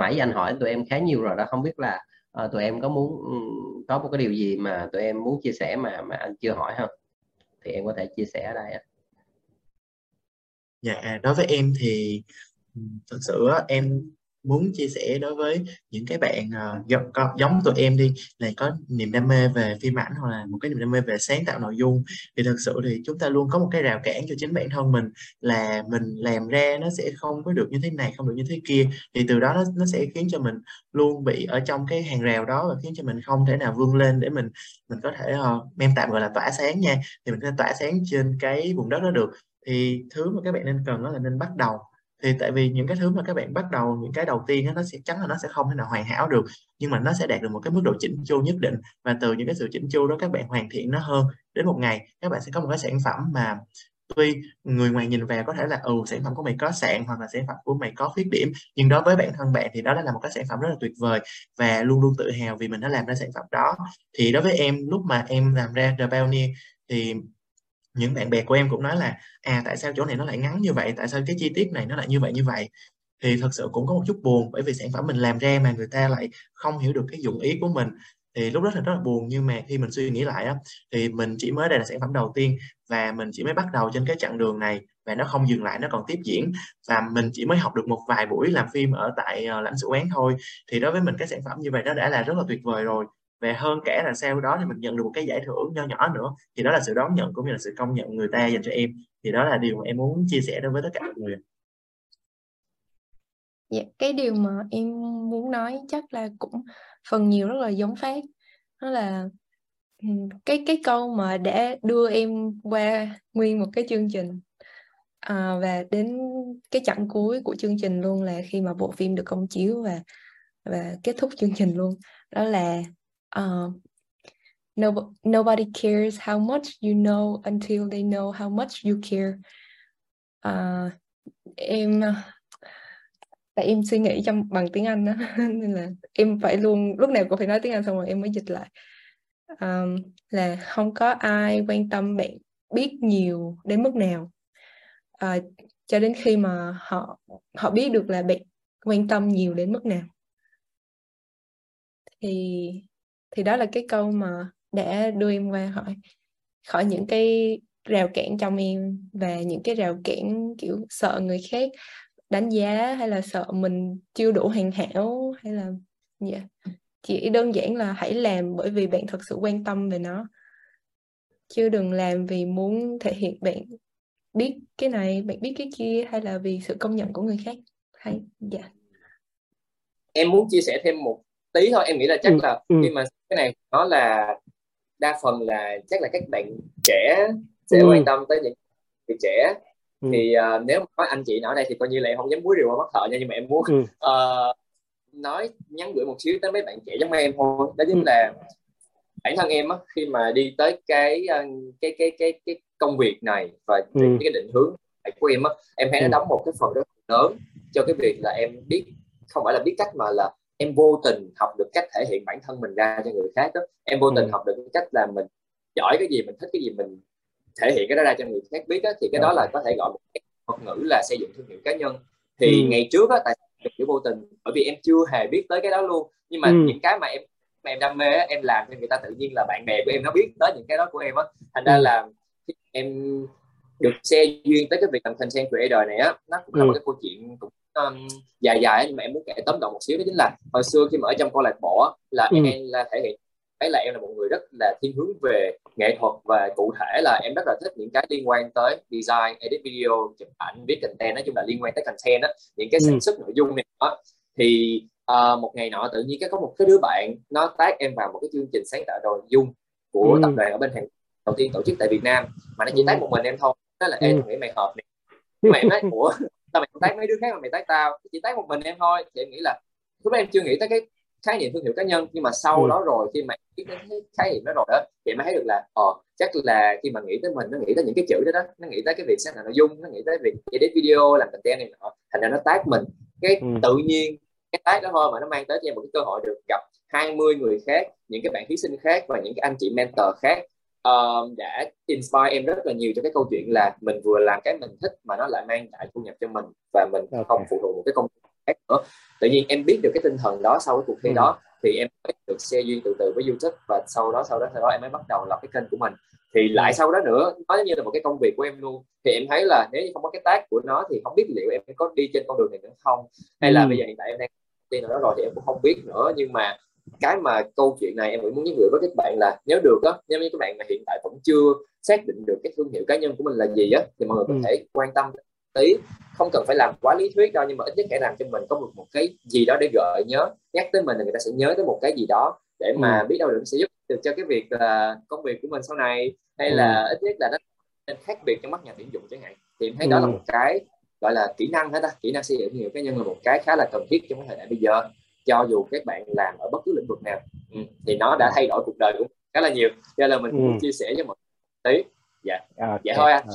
nãy anh hỏi tụi em khá nhiều rồi đó không biết là uh, tụi em có muốn ừ, có một cái điều gì mà tụi em muốn chia sẻ mà mà anh chưa hỏi không? Thì em có thể chia sẻ ở đây dạ đối với em thì ừ, thật sự em muốn chia sẻ đối với những cái bạn ờ, uh, giống, giống tụi em đi là có niềm đam mê về phim ảnh hoặc là một cái niềm đam mê về sáng tạo nội dung thì thật sự thì chúng ta luôn có một cái rào cản cho chính bản thân mình là mình làm ra nó sẽ không có được như thế này không được như thế kia thì từ đó nó nó sẽ khiến cho mình luôn bị ở trong cái hàng rào đó và khiến cho mình không thể nào vươn lên để mình mình có thể ờ, uh, em tạm gọi là tỏa sáng nha thì mình có thể tỏa sáng trên cái vùng đất đó được. Thì thứ mà các bạn nên cần đó là nên bắt đầu thì tại vì những cái thứ mà các bạn bắt đầu những cái đầu tiên đó, nó sẽ chắn là nó sẽ không thể nào hoàn hảo được nhưng mà nó sẽ đạt được một cái mức độ chỉnh chu nhất định. Và từ những cái sự chỉnh chu đó các bạn hoàn thiện nó hơn. Đến một ngày các bạn sẽ có một cái sản phẩm mà tuy người ngoài nhìn vào có thể là ừ sản phẩm của mày có sạn hoặc là sản phẩm của mày có khuyết điểm nhưng đối với bản thân bạn thì đó là một cái sản phẩm rất là tuyệt vời và luôn luôn tự hào vì mình đã làm ra sản phẩm đó. Thì đối với em lúc mà em làm ra The Pioneer thì những bạn bè của em cũng nói là à tại sao chỗ này nó lại ngắn như vậy? Tại sao cái chi tiết này nó lại như vậy như vậy? Thì thật sự cũng có một chút buồn, bởi vì sản phẩm mình làm ra mà người ta lại không hiểu được cái dụng ý của mình. Thì lúc đó thì rất là buồn, nhưng mà khi mình suy nghĩ lại á, thì mình chỉ mới đây là sản phẩm đầu tiên và mình chỉ mới bắt đầu trên cái chặng đường này và nó không dừng lại, nó còn tiếp diễn. Và mình chỉ mới học được một vài buổi làm phim ở tại ờ, lãnh sự quán thôi. Thì đối với mình cái sản phẩm như vậy nó đã là rất là tuyệt vời rồi và hơn cả là sau đó thì mình nhận được một cái giải thưởng nho nhỏ nữa. Thì đó là sự đón nhận cũng như là sự công nhận người ta dành cho em. Thì đó là điều mà em muốn chia sẻ đối với tất cả mọi người. Dạ, cái điều mà em muốn nói chắc là cũng phần nhiều rất là giống phát. Đó là ừ, cái cái câu mà đã đưa em qua nguyên một cái chương trình. À, và đến cái chặng cuối của chương trình luôn là khi mà bộ phim được công chiếu và và kết thúc chương trình luôn. Đó là Um, uh, no, nobody cares how much you know until they know how much you care. Uh, em tại em suy nghĩ trong bằng tiếng Anh đó nên là em phải luôn lúc nào cũng phải nói tiếng Anh xong rồi em mới dịch lại. Um, là không có ai quan tâm bạn biết nhiều đến mức nào. Uh, cho đến khi mà họ họ biết được là bạn quan tâm nhiều đến mức nào. Thì thì đó là cái câu mà đã đưa em qua hỏi khỏi những cái rào cản trong em và những cái rào cản kiểu sợ người khác đánh giá hay là sợ mình chưa đủ hoàn hảo hay là yeah. chỉ đơn giản là hãy làm bởi vì bạn thật sự quan tâm về nó chứ đừng làm vì muốn thể hiện bạn biết cái này bạn biết cái kia hay là vì sự công nhận của người khác hay dạ yeah. em muốn chia sẻ thêm một tí thôi em nghĩ là chắc ừ, là ừ. khi mà cái này nó là đa phần là chắc là các bạn trẻ sẽ ừ. quan tâm tới những người trẻ ừ. thì uh, nếu mà có anh chị nói đây thì coi như là em không dám búi rượu mắt thợ nha nhưng mà em muốn ừ. uh, nói nhắn gửi một xíu tới mấy bạn trẻ giống em thôi đó chính ừ. là bản thân em á khi mà đi tới cái ờ, cái cái cái cái công việc này và ừ. cái định hướng của em á em nó ừ. đóng một cái phần rất lớn cho cái việc là em biết không phải là biết cách mà là em vô tình học được cách thể hiện bản thân mình ra cho người khác đó em vô tình ừ. học được cách là mình giỏi cái gì mình thích cái gì mình thể hiện cái đó ra cho người khác biết đó, thì cái đó là có thể gọi một cái thuật ngữ là xây dựng thương hiệu cá nhân thì ừ. ngày trước á tại kiểu vô tình bởi vì em chưa hề biết tới cái đó luôn nhưng mà ừ. những cái mà em mà em đam mê á, em làm cho người ta tự nhiên là bạn bè của em nó biết tới những cái đó của em á thành ra ừ. là em được xe duyên tới cái việc làm content creator này á nó cũng là ừ. một cái câu chuyện cũng um, dài dài nhưng mà em muốn kể tóm gọn một xíu đó chính là hồi xưa khi mà ở trong câu lạc bộ là ừ. em là thể hiện thấy là em là một người rất là thiên hướng về nghệ thuật và cụ thể là em rất là thích những cái liên quan tới design, edit video, chụp ảnh, viết content nói chung là liên quan tới content đó, những cái sản xuất nội dung này đó. Thì uh, một ngày nọ tự nhiên cái có một cái đứa bạn nó tag em vào một cái chương trình sáng tạo nội dung của ừ. tập đoàn ở bên Hàn đầu tiên tổ chức tại Việt Nam mà nó chỉ tag một mình em thôi đó là em nghĩ mày hợp này nhưng mà em nói ủa tao mày không mấy đứa khác mà mày tán tao. Chỉ tán một mình em thôi. Thì em nghĩ là lúc đó em chưa nghĩ tới cái khái niệm thương hiệu cá nhân. Nhưng mà sau ừ. đó rồi khi mà biết đến cái khái niệm đó rồi đó thì mới thấy được là ờ chắc là khi mà nghĩ tới mình nó nghĩ tới những cái chữ đó đó. Nó nghĩ tới cái việc sáng tạo nội dung nó nghĩ tới việc edit video làm content này nọ. Thành ra nó tác mình. Cái ừ. tự nhiên cái tác đó thôi mà nó mang tới cho em một cái cơ hội được gặp 20 người khác những cái bạn thí sinh khác và những cái anh chị mentor khác uh, đã inspire em rất là nhiều cho cái câu chuyện là mình vừa làm cái mình thích mà nó lại mang lại thu nhập cho mình và mình okay. không phụ thuộc một cái công khác nữa tự nhiên em biết được cái tinh thần đó sau cái cuộc thi ừ. đó thì em mới được xe duyên từ từ với YouTube và sau đó sau đó sau đó em mới bắt đầu lập cái kênh của mình thì lại sau đó nữa nó như là một cái công việc của em luôn thì em thấy là nếu như không có cái tác của nó thì không biết liệu em có đi trên con đường này nữa không hay là ừ. bây giờ hiện tại em đang đi đó rồi thì em cũng không biết nữa nhưng mà cái mà câu chuyện này em cũng muốn nhắn gửi với các bạn là nếu được á nếu như các bạn mà hiện tại vẫn chưa xác định được cái thương hiệu cá nhân của mình là gì á thì mọi người có ừ. thể quan tâm tí không cần phải làm quá lý thuyết đâu nhưng mà ít nhất hãy làm cho mình có một một cái gì đó để gợi nhớ nhắc tới mình là người ta sẽ nhớ tới một cái gì đó để mà ừ. biết đâu được sẽ giúp được cho cái việc là công việc của mình sau này hay ừ. là ít nhất là nó nên khác biệt trong mắt nhà tuyển dụng chẳng hạn thì em thấy ừ. đó là một cái gọi là kỹ năng hết ta kỹ năng xây dựng thương hiệu cá nhân là một cái khá là cần thiết trong cái thời đại bây giờ cho dù các bạn làm ở bất cứ lĩnh vực nào ừ. thì nó đã thay đổi cuộc đời cũng khá là nhiều cho nên là mình ừ. chia sẻ với mọi người tí dạ okay. dạ thôi anh